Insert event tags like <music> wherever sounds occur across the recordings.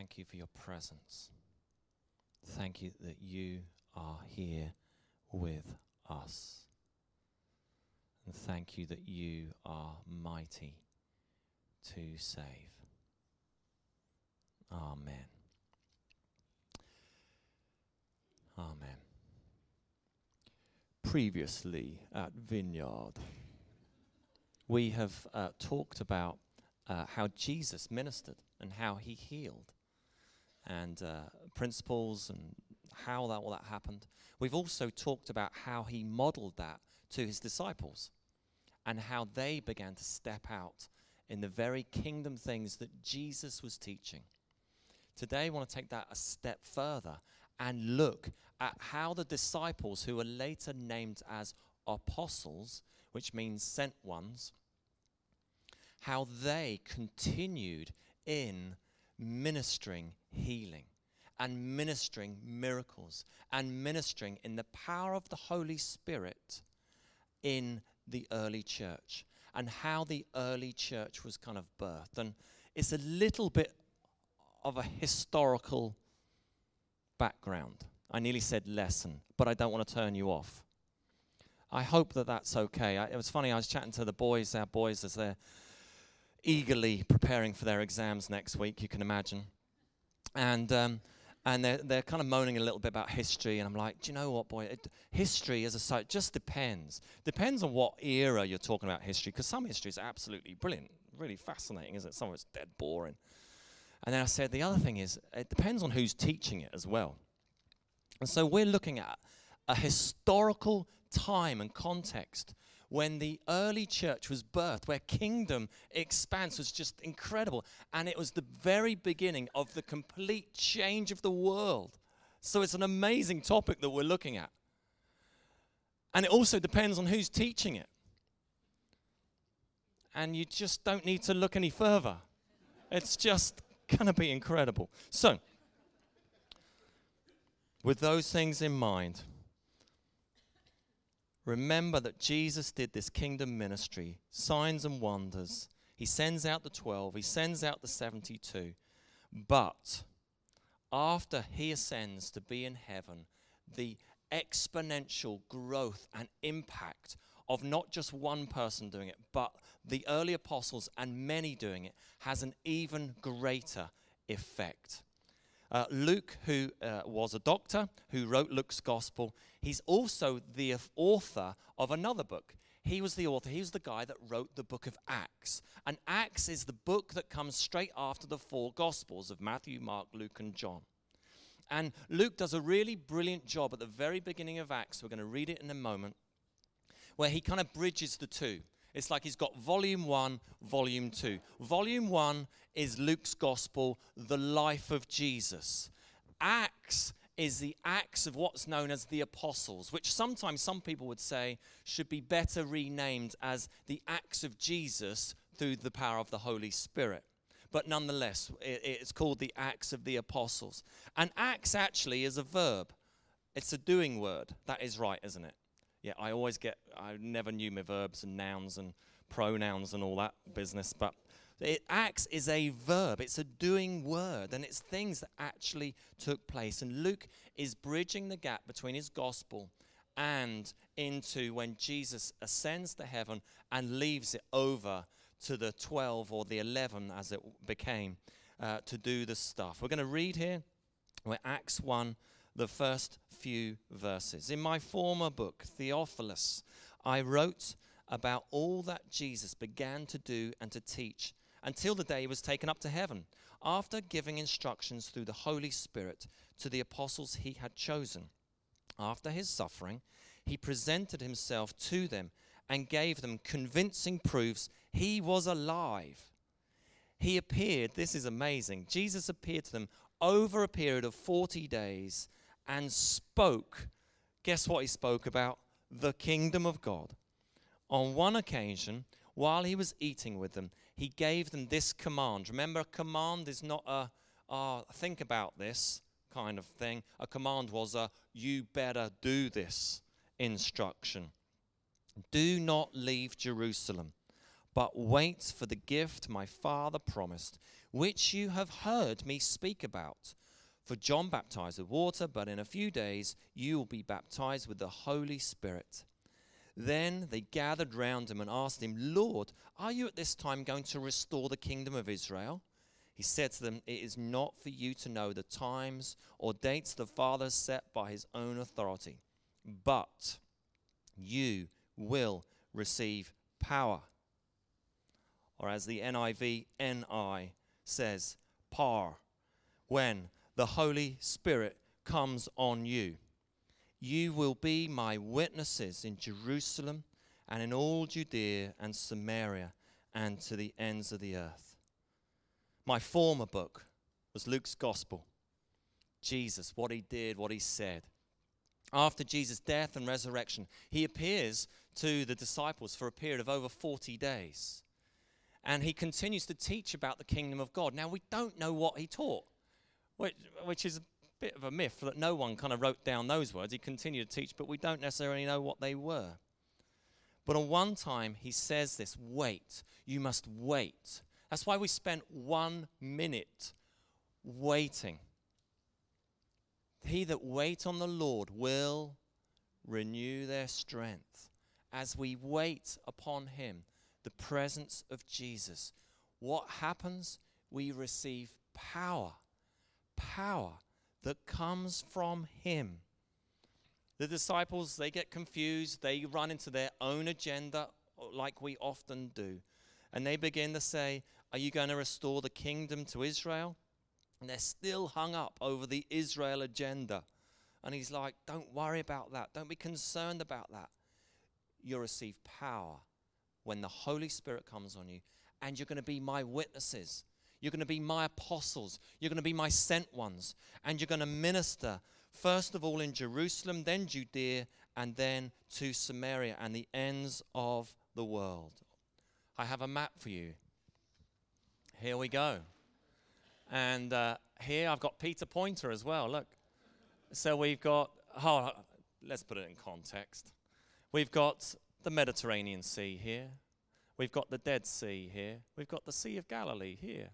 thank you for your presence. Thank you that you are here with us. And thank you that you are mighty to save. Amen. Amen. Previously at Vineyard, we have uh, talked about uh, how Jesus ministered and how he healed, and uh, principles and how that all that happened. We've also talked about how he modeled that to his disciples and how they began to step out in the very kingdom things that Jesus was teaching. Today, I want to take that a step further and look at how the disciples, who were later named as apostles, which means sent ones, how they continued in ministering healing and ministering miracles and ministering in the power of the Holy Spirit in the early church and how the early church was kind of birthed. And it's a little bit of a historical background. I nearly said lesson, but I don't want to turn you off. I hope that that's okay. I, it was funny, I was chatting to the boys, our boys, as they're eagerly preparing for their exams next week, you can imagine. And, um, and they're, they're kind of moaning a little bit about history. And I'm like, do you know what, boy? It, history as a site just depends. Depends on what era you're talking about history, because some history is absolutely brilliant, really fascinating, isn't it? Some of it's dead boring. And then I said, the other thing is, it depends on who's teaching it as well. And so we're looking at a historical time and context when the early church was birthed, where kingdom expanse was just incredible. And it was the very beginning of the complete change of the world. So it's an amazing topic that we're looking at. And it also depends on who's teaching it. And you just don't need to look any further. It's just going to be incredible. So, with those things in mind, remember that Jesus did this kingdom ministry, signs and wonders. He sends out the 12, he sends out the 72. But after he ascends to be in heaven, the exponential growth and impact of not just one person doing it, but the early apostles and many doing it has an even greater effect. Uh, Luke, who uh, was a doctor, who wrote Luke's gospel, he's also the author of another book. He was the author, he was the guy that wrote the book of Acts. And Acts is the book that comes straight after the four gospels of Matthew, Mark, Luke, and John. And Luke does a really brilliant job at the very beginning of Acts. We're going to read it in a moment, where he kind of bridges the two. It's like he's got volume one, volume two. Volume one is Luke's gospel, the life of Jesus. Acts is the acts of what's known as the apostles, which sometimes some people would say should be better renamed as the acts of Jesus through the power of the Holy Spirit. But nonetheless, it's called the acts of the apostles. And acts actually is a verb, it's a doing word. That is right, isn't it? Yeah, I always get, I never knew my verbs and nouns and pronouns and all that business, but it acts is a verb, it's a doing word, and it's things that actually took place. And Luke is bridging the gap between his gospel and into when Jesus ascends to heaven and leaves it over to the 12 or the 11 as it became uh, to do the stuff. We're going to read here, where Acts 1 the first few verses. In my former book, Theophilus, I wrote about all that Jesus began to do and to teach until the day he was taken up to heaven, after giving instructions through the Holy Spirit to the apostles he had chosen. After his suffering, he presented himself to them and gave them convincing proofs he was alive. He appeared, this is amazing. Jesus appeared to them over a period of 40 days and spoke. Guess what he spoke about? The kingdom of God. On one occasion, while he was eating with them, he gave them this command. Remember, a command is not a, oh, think about this kind of thing. A command was a, you better do this instruction. Do not leave Jerusalem, but wait for the gift my father promised, which you have heard me speak about. For John baptized with water, but in a few days you will be baptized with the Holy Spirit. Then they gathered round him and asked him, Lord, are you at this time going to restore the kingdom of Israel? He said to them, It is not for you to know the times or dates the Father set by his own authority, but you will receive power. Or as the NIV NI says, par, when the Holy Spirit comes on you. You will be my witnesses in Jerusalem and in all Judea and Samaria and to the ends of the earth. My former book was Luke's Gospel. Jesus, what he did, what he said. After Jesus' death and resurrection, he appears to the disciples for a period of over 40 days. And he continues to teach about the kingdom of God. Now, we don't know what he taught, which, which is a bit of a myth that no one kind of wrote down those words. He continued to teach, but we don't necessarily know what they were. But on one time, he says this wait, you must wait. That's why we spent one minute waiting. He that wait on the Lord will renew their strength. As we wait upon him, the presence of Jesus, what happens? We receive power. Power that comes from him. The disciples, they get confused. They run into their own agenda, like we often do. And they begin to say, Are you going to restore the kingdom to Israel? And they're still hung up over the Israel agenda. And he's like, Don't worry about that. Don't be concerned about that. You'll receive power when the Holy Spirit comes on you, and you're going to be my witnesses. You're going to be my apostles. You're going to be my sent ones. And you're going to minister, first of all in Jerusalem, then Judea, and then to Samaria and the ends of the world. I have a map for you. Here we go. And uh, here I've got Peter Pointer as well. Look. So we've got, oh, let's put it in context. We've got the Mediterranean Sea here. We've got the Dead Sea here. We've got the Sea of Galilee here.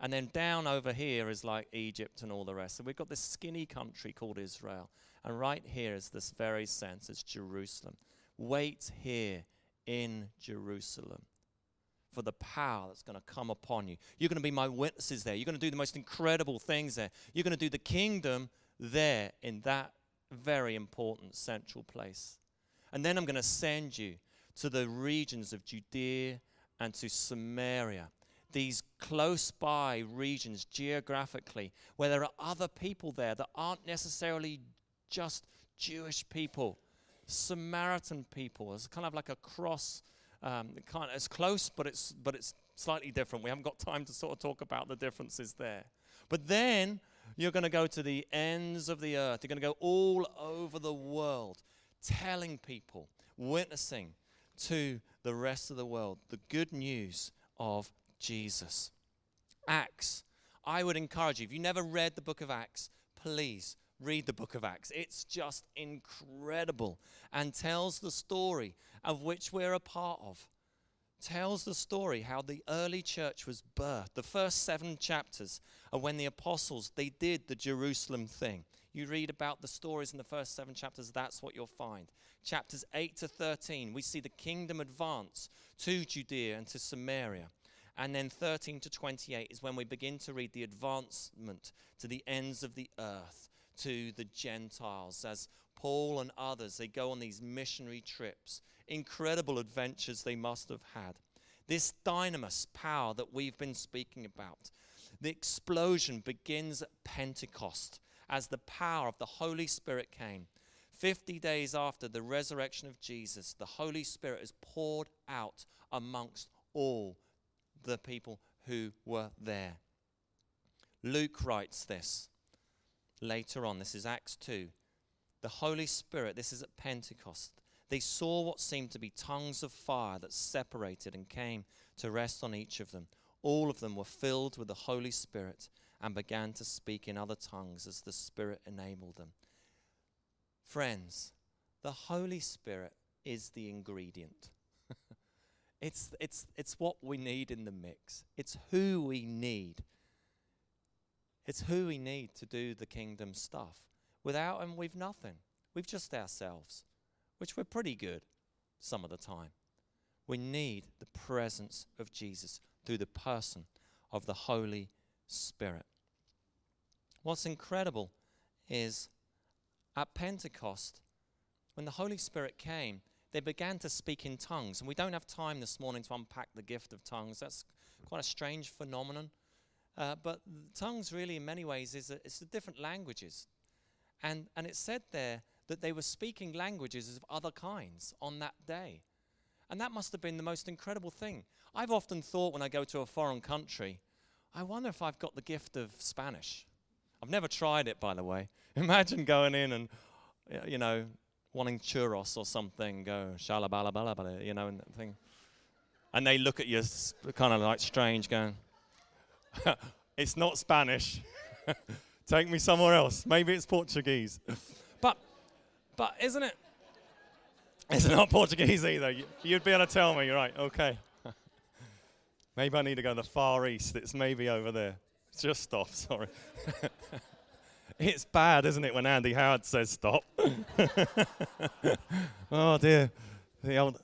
And then down over here is like Egypt and all the rest. So we've got this skinny country called Israel. And right here is this very sense, it's Jerusalem. Wait here in Jerusalem for the power that's going to come upon you. You're going to be my witnesses there. You're going to do the most incredible things there. You're going to do the kingdom there in that very important central place. And then I'm going to send you to the regions of Judea and to Samaria these close by regions geographically where there are other people there that aren't necessarily just Jewish people, Samaritan people. It's kind of like a cross, um, kind of, it's close, but it's, but it's slightly different. We haven't got time to sort of talk about the differences there. But then you're going to go to the ends of the earth. You're going to go all over the world telling people, witnessing to the rest of the world the good news of Jesus. Acts. I would encourage you, if you never read the book of Acts, please read the book of Acts. It's just incredible and tells the story of which we're a part of. Tells the story how the early church was birthed. The first seven chapters are when the apostles they did the Jerusalem thing. You read about the stories in the first seven chapters, that's what you'll find. Chapters 8 to 13, we see the kingdom advance to Judea and to Samaria. And then 13 to 28 is when we begin to read the advancement to the ends of the earth, to the Gentiles, as Paul and others, they go on these missionary trips. Incredible adventures they must have had. This dynamis power that we've been speaking about, the explosion begins at Pentecost as the power of the Holy Spirit came. 50 days after the resurrection of Jesus, the Holy Spirit is poured out amongst all the people who were there. Luke writes this later on. This is Acts 2. The Holy Spirit, this is at Pentecost. They saw what seemed to be tongues of fire that separated and came to rest on each of them. All of them were filled with the Holy Spirit and began to speak in other tongues as the Spirit enabled them. Friends, the Holy Spirit is the ingredient. It's, it's, it's what we need in the mix. It's who we need It's who we need to do the kingdom stuff. Without him, we've nothing. We've just ourselves, which we're pretty good some of the time. We need the presence of Jesus through the person of the Holy Spirit. What's incredible is at Pentecost, when the Holy Spirit came, they began to speak in tongues. And we don't have time this morning to unpack the gift of tongues. That's quite a strange phenomenon. Uh, but tongues, really, in many ways, is a, it's a different languages. And, and it said there that they were speaking languages of other kinds on that day. And that must have been the most incredible thing. I've often thought when I go to a foreign country, I wonder if I've got the gift of Spanish. I've never tried it, by the way. <laughs> Imagine going in and, you know, wanting churros or something, go shalabalabalabala, you know, and thing. And they look at you kind of like strange, going, <laughs> it's not Spanish. <laughs> Take me somewhere else. Maybe it's Portuguese. but, but isn't it? It's not Portuguese either. You'd be able to tell me. You're right. Okay. <laughs> maybe I need to go to the Far East. It's maybe over there. Just stop. Sorry. It's bad, isn't it, when Andy Howard says stop? <laughs> oh dear. The old,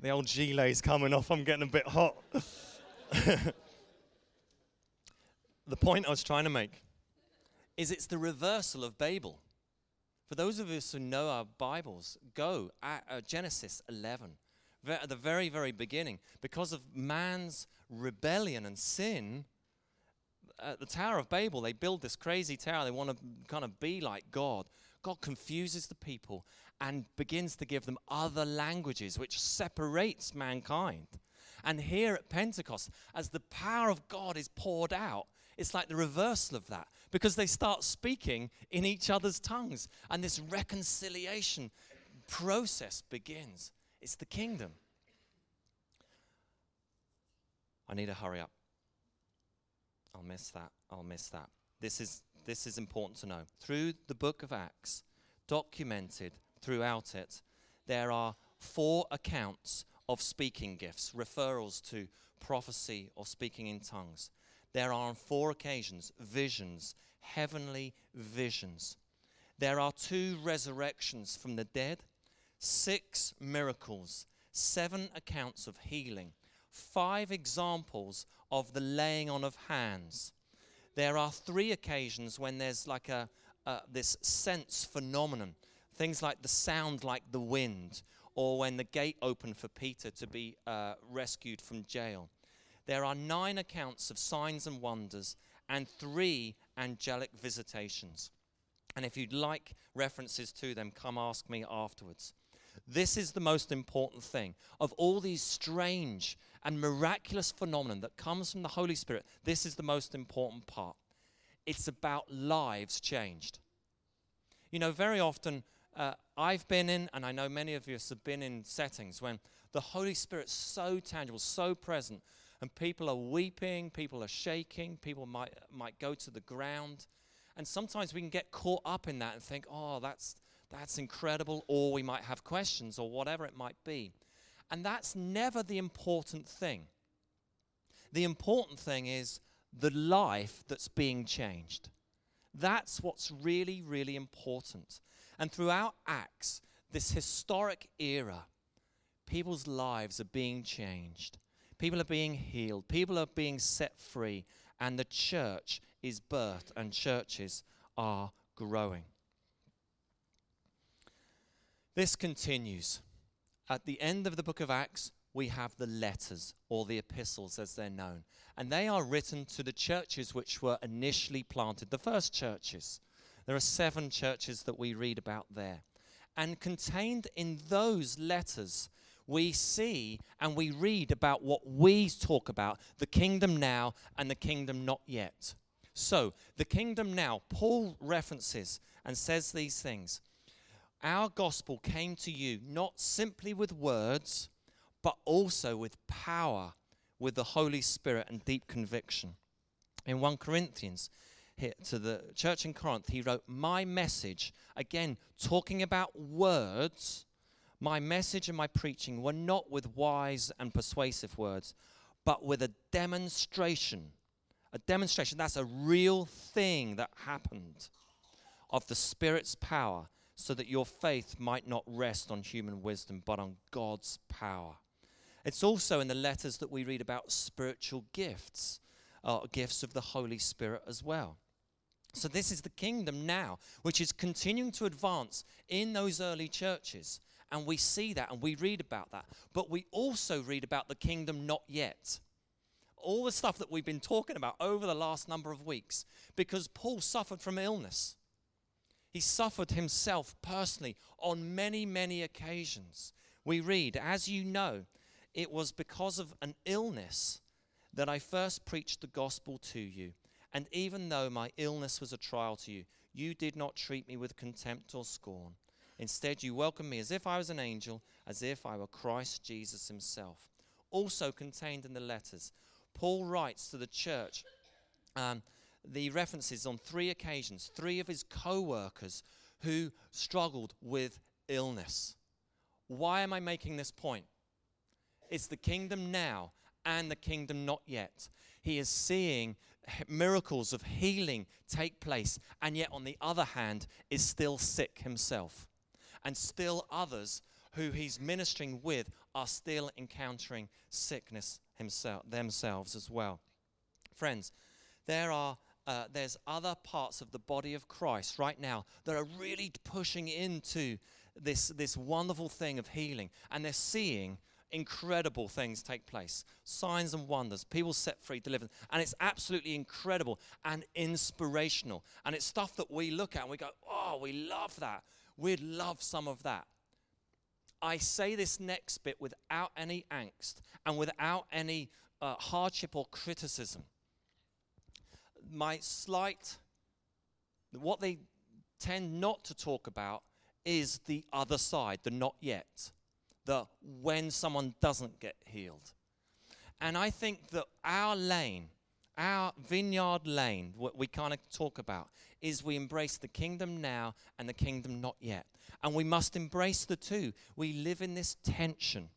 the old gilet's coming off. I'm getting a bit hot. <laughs> the point I was trying to make is it's the reversal of Babel. For those of us who know our Bibles, go at uh, Genesis 11, at the very, very beginning. Because of man's rebellion and sin, at the Tower of Babel, they build this crazy tower. They want to kind of be like God. God confuses the people and begins to give them other languages, which separates mankind. And here at Pentecost, as the power of God is poured out, it's like the reversal of that because they start speaking in each other's tongues and this reconciliation process begins. It's the kingdom. I need to hurry up. I'll miss that. I'll miss that. This is, this is important to know. Through the book of Acts, documented throughout it, there are four accounts of speaking gifts, referrals to prophecy or speaking in tongues. There are on four occasions visions, heavenly visions. There are two resurrections from the dead, six miracles, seven accounts of healing, five examples of the laying on of hands. There are three occasions when there's like a, this sense phenomenon, things like the sound like the wind, or when the gate opened for Peter to be uh, rescued from jail there are nine accounts of signs and wonders and three angelic visitations. And if you'd like references to them, come ask me afterwards. This is the most important thing. Of all these strange and miraculous phenomenon that comes from the Holy Spirit, this is the most important part. It's about lives changed. You know, very often uh, I've been in, and I know many of you have been in settings when the Holy Spirit's so tangible, so present, and people are weeping, people are shaking, people might, might go to the ground. And sometimes we can get caught up in that and think, oh, that's, that's incredible, or we might have questions, or whatever it might be. And that's never the important thing. The important thing is the life that's being changed. That's what's really, really important. And throughout Acts, this historic era, people's lives are being changed. People are being healed, people are being set free, and the church is birthed, and churches are growing. This continues. At the end of the book of Acts, we have the letters or the epistles as they're known. And they are written to the churches which were initially planted, the first churches. There are seven churches that we read about there. And contained in those letters we see and we read about what we talk about the kingdom now and the kingdom not yet. So, the kingdom now, Paul references and says these things. Our gospel came to you not simply with words, but also with power, with the Holy Spirit and deep conviction. In 1 Corinthians, here to the church in Corinth, he wrote, My message, again, talking about words, my message and my preaching were not with wise and persuasive words, but with a demonstration, a demonstration, that's a real thing that happened of the Spirit's power so that your faith might not rest on human wisdom but on God's power. It's also in the letters that we read about spiritual gifts, uh, gifts of the Holy Spirit as well. So, this is the kingdom now, which is continuing to advance in those early churches. And we see that and we read about that. But we also read about the kingdom not yet. All the stuff that we've been talking about over the last number of weeks, because Paul suffered from illness. He suffered himself personally on many, many occasions. We read, as you know, it was because of an illness that I first preached the gospel to you. And even though my illness was a trial to you, you did not treat me with contempt or scorn. Instead, you welcomed me as if I was an angel, as if I were Christ Jesus himself. Also contained in the letters, Paul writes to the church um, the references on three occasions, three of his co workers who struggled with illness. Why am I making this point? It's the kingdom now and the kingdom not yet. He is seeing miracles of healing take place, and yet on the other hand, is still sick himself and still others who he's ministering with are still encountering sickness himself, themselves as well. Friends, there are uh, there's other parts of the body of Christ right now that are really pushing into this, this wonderful thing of healing, and they're seeing incredible things take place signs and wonders, people set free, delivered. And it's absolutely incredible and inspirational. And it's stuff that we look at and we go, oh, we love that. We'd love some of that. I say this next bit without any angst and without any uh, hardship or criticism. My slight, what they tend not to talk about is the other side, the not yet, the when someone doesn't get healed. And I think that our lane, our vineyard lane, what we kind of talk about, is we embrace the kingdom now and the kingdom not yet. And we must embrace the two. We live in this tension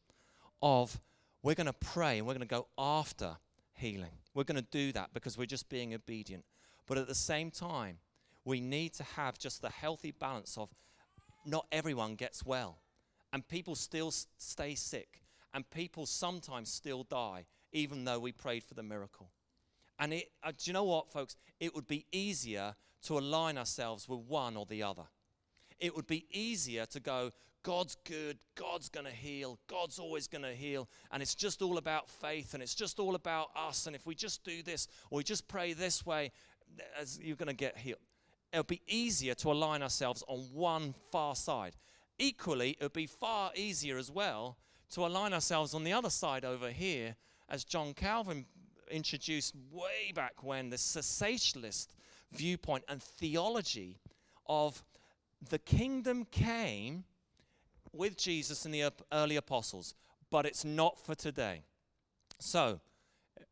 of we're going to pray and we're going to go after healing. We're going to do that because we're just being obedient. But at the same time, we need to have just the healthy balance of not everyone gets well, and people still stay sick, and people sometimes still die, even though we prayed for the miracle. And it, uh, do you know what, folks? It would be easier to align ourselves with one or the other. It would be easier to go, God's good, God's going to heal, God's always going to heal, and it's just all about faith and it's just all about us. And if we just do this or we just pray this way, as you're going to get healed. It would be easier to align ourselves on one far side. Equally, it would be far easier as well to align ourselves on the other side over here, as John Calvin introduced way back when the cessationist viewpoint and theology of the kingdom came with Jesus and the early apostles, but it's not for today. So,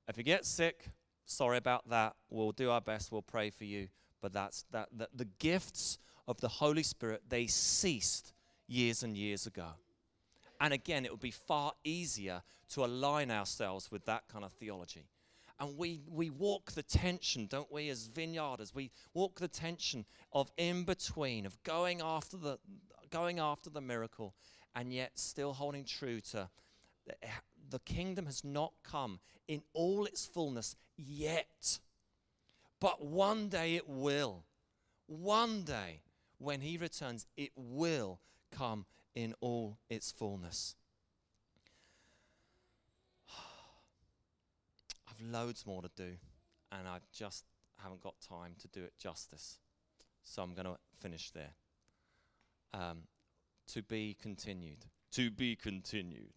if you get sick, sorry about that. We'll do our best. We'll pray for you. But that's that, that the gifts of the Holy Spirit they ceased years and years ago. And again, it would be far easier to align ourselves with that kind of theology and we, we walk the tension, don't we, as vineyarders? We walk the tension of in between, of going after the, going after the miracle, and yet still holding true to the kingdom has not come in all its fullness yet. But one day it will. One day, when he returns, it will come in all its fullness. <sighs> I've loads more to do, and I just haven't got time to do it justice. So I'm going to finish there. Um, to be continued. To be continued.